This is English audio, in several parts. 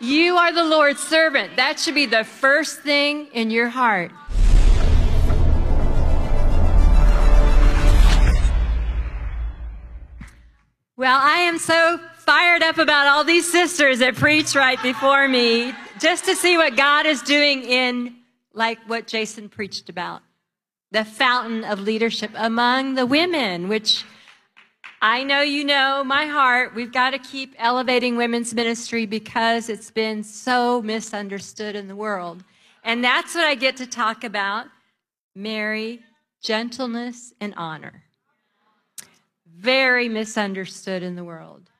You are the Lord's servant. That should be the first thing in your heart. Well, I am so fired up about all these sisters that preach right before me just to see what God is doing in, like what Jason preached about, the fountain of leadership among the women, which I know you know my heart. We've got to keep elevating women's ministry because it's been so misunderstood in the world. And that's what I get to talk about Mary, gentleness, and honor. Very misunderstood in the world.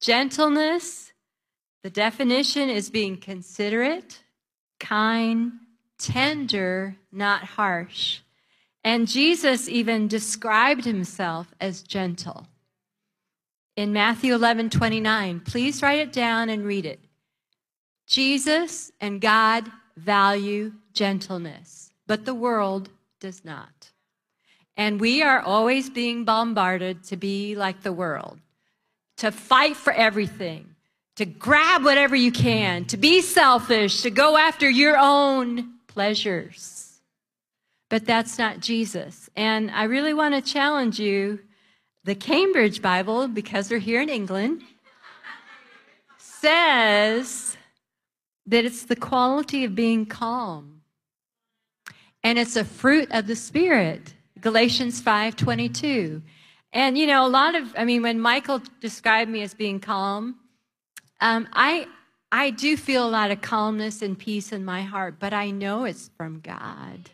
Gentleness, the definition is being considerate, kind, tender, not harsh. And Jesus even described himself as gentle. In Matthew 11 29, please write it down and read it. Jesus and God value gentleness, but the world does not. And we are always being bombarded to be like the world, to fight for everything, to grab whatever you can, to be selfish, to go after your own pleasures. But that's not Jesus. And I really want to challenge you. The Cambridge Bible, because we're here in England, says that it's the quality of being calm. And it's a fruit of the Spirit. Galatians 5:22. And you know, a lot of I mean, when Michael described me as being calm, um, I I do feel a lot of calmness and peace in my heart, but I know it's from God.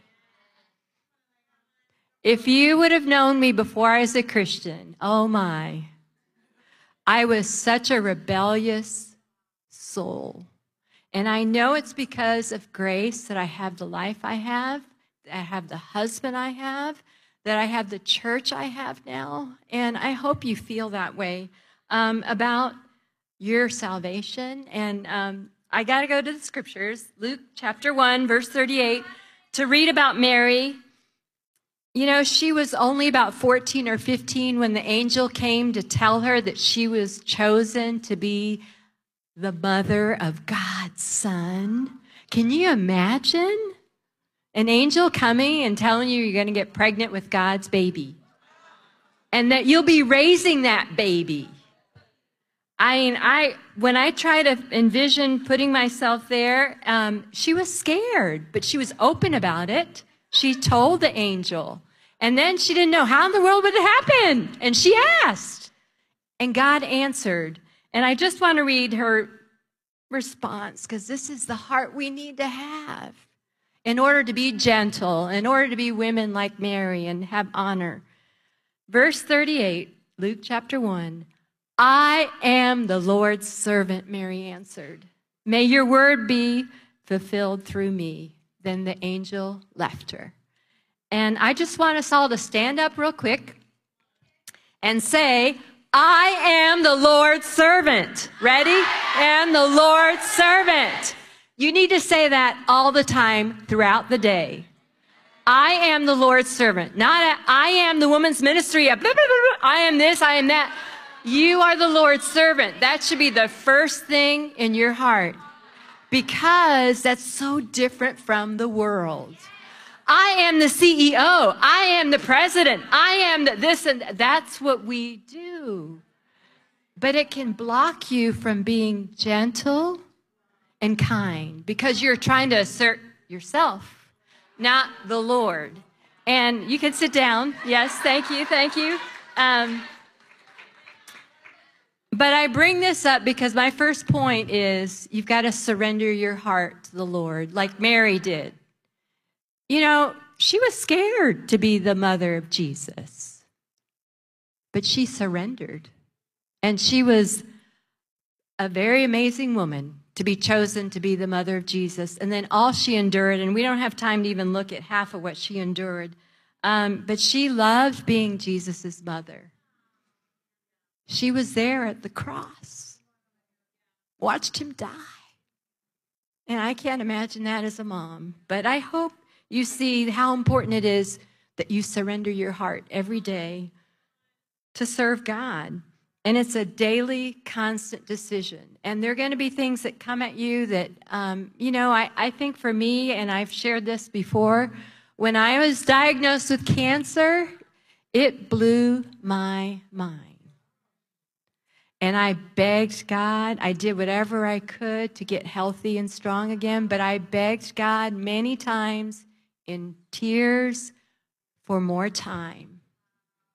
If you would have known me before I was a Christian, oh my, I was such a rebellious soul. And I know it's because of grace that I have the life I have, that I have the husband I have, that I have the church I have now. And I hope you feel that way um, about your salvation. And um, I got to go to the scriptures, Luke chapter 1, verse 38, to read about Mary you know, she was only about 14 or 15 when the angel came to tell her that she was chosen to be the mother of God's son. Can you imagine an angel coming and telling you you're going to get pregnant with God's baby and that you'll be raising that baby? I mean, I when I try to envision putting myself there, um, she was scared, but she was open about it. She told the angel. And then she didn't know how in the world would it happen. And she asked. And God answered. And I just want to read her response because this is the heart we need to have in order to be gentle, in order to be women like Mary and have honor. Verse 38, Luke chapter 1. I am the Lord's servant, Mary answered. May your word be fulfilled through me. Then the angel left her. And I just want us all to stand up real quick and say, I am the Lord's servant. Ready? And the Lord's servant. You need to say that all the time throughout the day. I am the Lord's servant. Not a, I am the woman's ministry. Blah, blah, blah, I am this, I am that. You are the Lord's servant. That should be the first thing in your heart because that's so different from the world. I am the CEO. I am the president. I am the this and that's what we do. But it can block you from being gentle and kind because you're trying to assert yourself, not the Lord. And you can sit down. Yes, thank you, thank you. Um, but I bring this up because my first point is you've got to surrender your heart to the Lord, like Mary did. You know, she was scared to be the mother of Jesus, but she surrendered. And she was a very amazing woman to be chosen to be the mother of Jesus. And then all she endured, and we don't have time to even look at half of what she endured, um, but she loved being Jesus' mother. She was there at the cross, watched him die. And I can't imagine that as a mom, but I hope you see how important it is that you surrender your heart every day to serve God. And it's a daily, constant decision. And there are going to be things that come at you that, um, you know, I, I think for me, and I've shared this before, when I was diagnosed with cancer, it blew my mind. And I begged God. I did whatever I could to get healthy and strong again, but I begged God many times in tears for more time,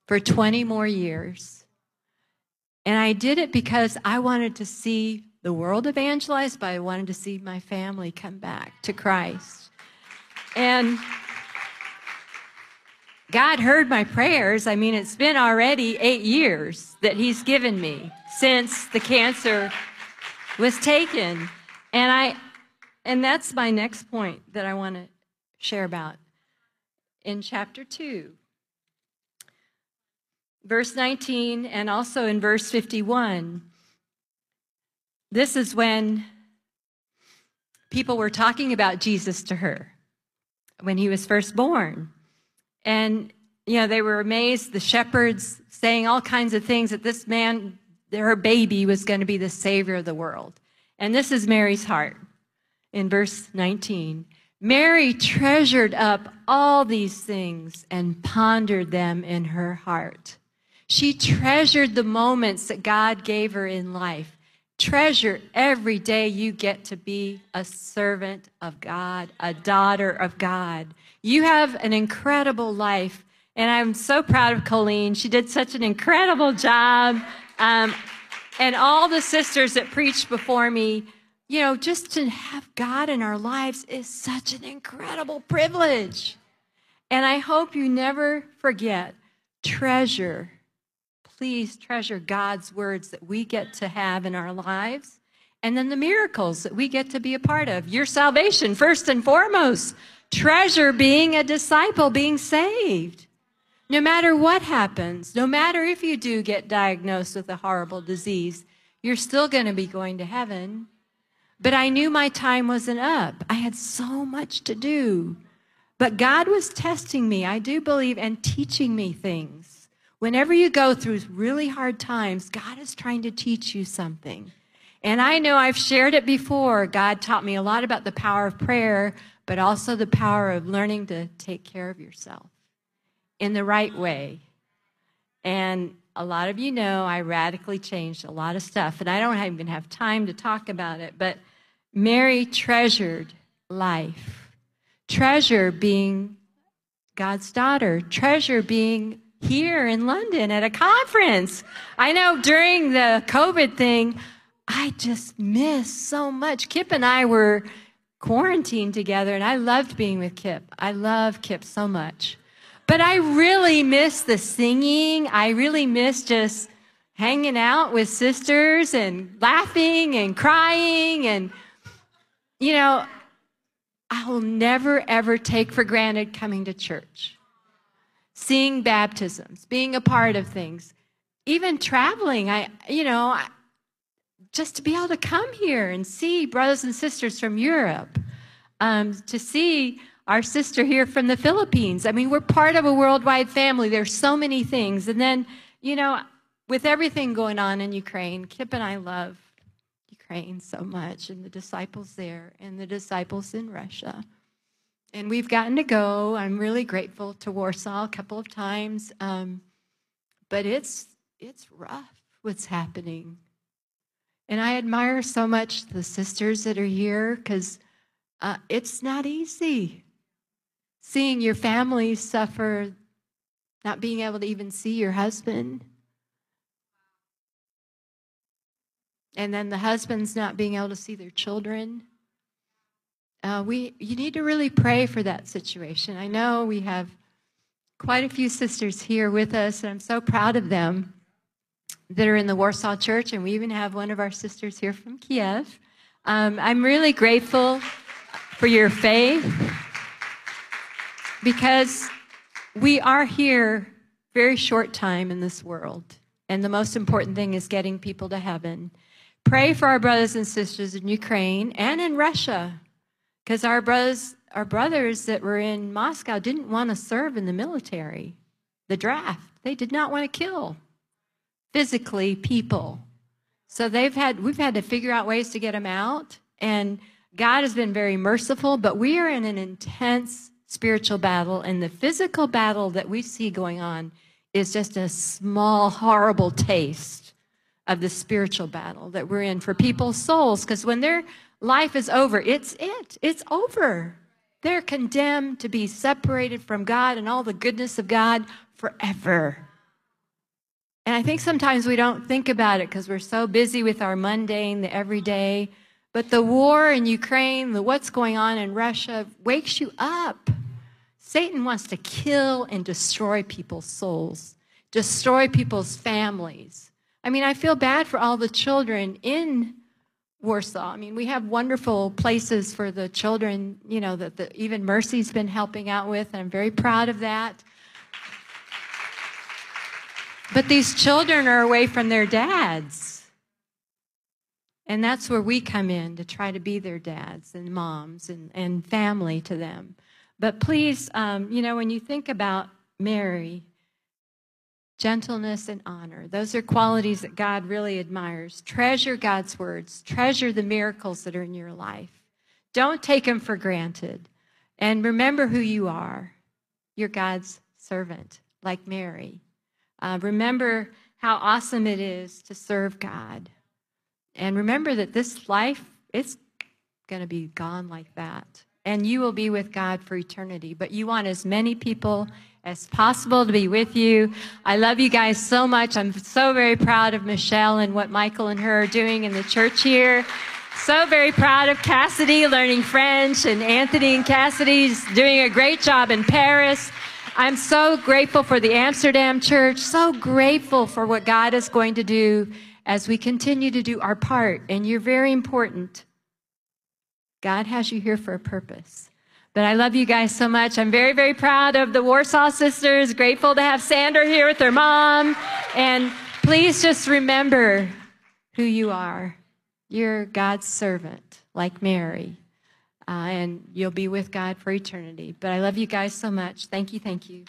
for 20 more years. And I did it because I wanted to see the world evangelized, but I wanted to see my family come back to Christ. And God heard my prayers. I mean, it's been already eight years that He's given me since the cancer was taken. And I and that's my next point that I want to share about in chapter 2 verse 19 and also in verse 51. This is when people were talking about Jesus to her when he was first born. And, you know, they were amazed, the shepherds saying all kinds of things that this man, her baby, was going to be the savior of the world. And this is Mary's heart in verse 19. Mary treasured up all these things and pondered them in her heart. She treasured the moments that God gave her in life. Treasure every day you get to be a servant of God, a daughter of God. You have an incredible life. And I'm so proud of Colleen. She did such an incredible job. Um, and all the sisters that preached before me, you know, just to have God in our lives is such an incredible privilege. And I hope you never forget treasure please treasure God's words that we get to have in our lives and then the miracles that we get to be a part of. Your salvation, first and foremost. Treasure being a disciple, being saved. No matter what happens, no matter if you do get diagnosed with a horrible disease, you're still going to be going to heaven. But I knew my time wasn't up. I had so much to do. But God was testing me, I do believe, and teaching me things. Whenever you go through really hard times, God is trying to teach you something. And I know I've shared it before. God taught me a lot about the power of prayer, but also the power of learning to take care of yourself in the right way. And a lot of you know I radically changed a lot of stuff, and I don't even have time to talk about it, but Mary treasured life. Treasure being God's daughter, treasure being here in London at a conference. I know during the COVID thing, I just missed so much. Kip and I were quarantined together, and I loved being with Kip. I love Kip so much. But I really miss the singing. I really miss just hanging out with sisters and laughing and crying. And, you know, I will never, ever take for granted coming to church seeing baptisms, being a part of things, even traveling. I, you know, just to be able to come here and see brothers and sisters from Europe, um, to see our sister here from the Philippines. I mean, we're part of a worldwide family. There's so many things. And then, you know, with everything going on in Ukraine, Kip and I love Ukraine so much, and the disciples there, and the disciples in Russia and we've gotten to go. I'm really grateful to Warsaw a couple of times, um, but it's it's rough what's happening, and I admire so much the sisters that are here because uh, it's not easy seeing your family suffer, not being able to even see your husband. And then the husbands not being able to see their children uh, we you need to really pray for that situation. I know we have quite a few sisters here with us, and I'm so proud of them that are in the Warsaw Church, and we even have one of our sisters here from Kiev. Um, I'm really grateful for your faith because we are here very short time in this world, and the most important thing is getting people to heaven. Pray for our brothers and sisters in Ukraine and in Russia because our brothers, our brothers that were in Moscow didn't want to serve in the military, the draft. They did not want to kill. Physically people. So they've had we've had to figure out ways to get them out and God has been very merciful, but we are in an intense spiritual battle and the physical battle that we see going on is just a small horrible taste of the spiritual battle that we're in for people's souls because when their life is over, it's it. It's over. They're condemned to be separated from God and all the goodness of God forever. And I think sometimes we don't think about it because we're so busy with our mundane, the everyday. But the war in Ukraine, the what's going on in Russia wakes you up. Satan wants to kill and destroy people's souls, destroy people's families. I mean, I feel bad for all the children in Warsaw. I mean, we have wonderful places for the children, you know, that the, even Mercy's been helping out with, and I'm very proud of that. But these children are away from their dads. And that's where we come in to try to be their dads and moms and, and family to them. But please, um, you know, when you think about Mary, gentleness and honor, those are qualities that God really admires. Treasure God's words, treasure the miracles that are in your life. Don't take them for granted. And remember who you are. You're God's servant, like Mary. Uh, remember how awesome it is to serve God. And remember that this life, it's going to be gone like that. And you will be with God for eternity. But you want as many people as possible to be with you. I love you guys so much. I'm so very proud of Michelle and what Michael and her are doing in the church here. So very proud of Cassidy learning French and Anthony and Cassidy's doing a great job in Paris. I'm so grateful for the Amsterdam church, so grateful for what God is going to do as we continue to do our part. And you're very important. God has you here for a purpose. But I love you guys so much. I'm very, very proud of the Warsaw sisters. Grateful to have Sandra here with her mom. And please just remember who you are. You're God's servant, like Mary uh, and you'll be with God for eternity. But I love you guys so much. Thank you, thank you.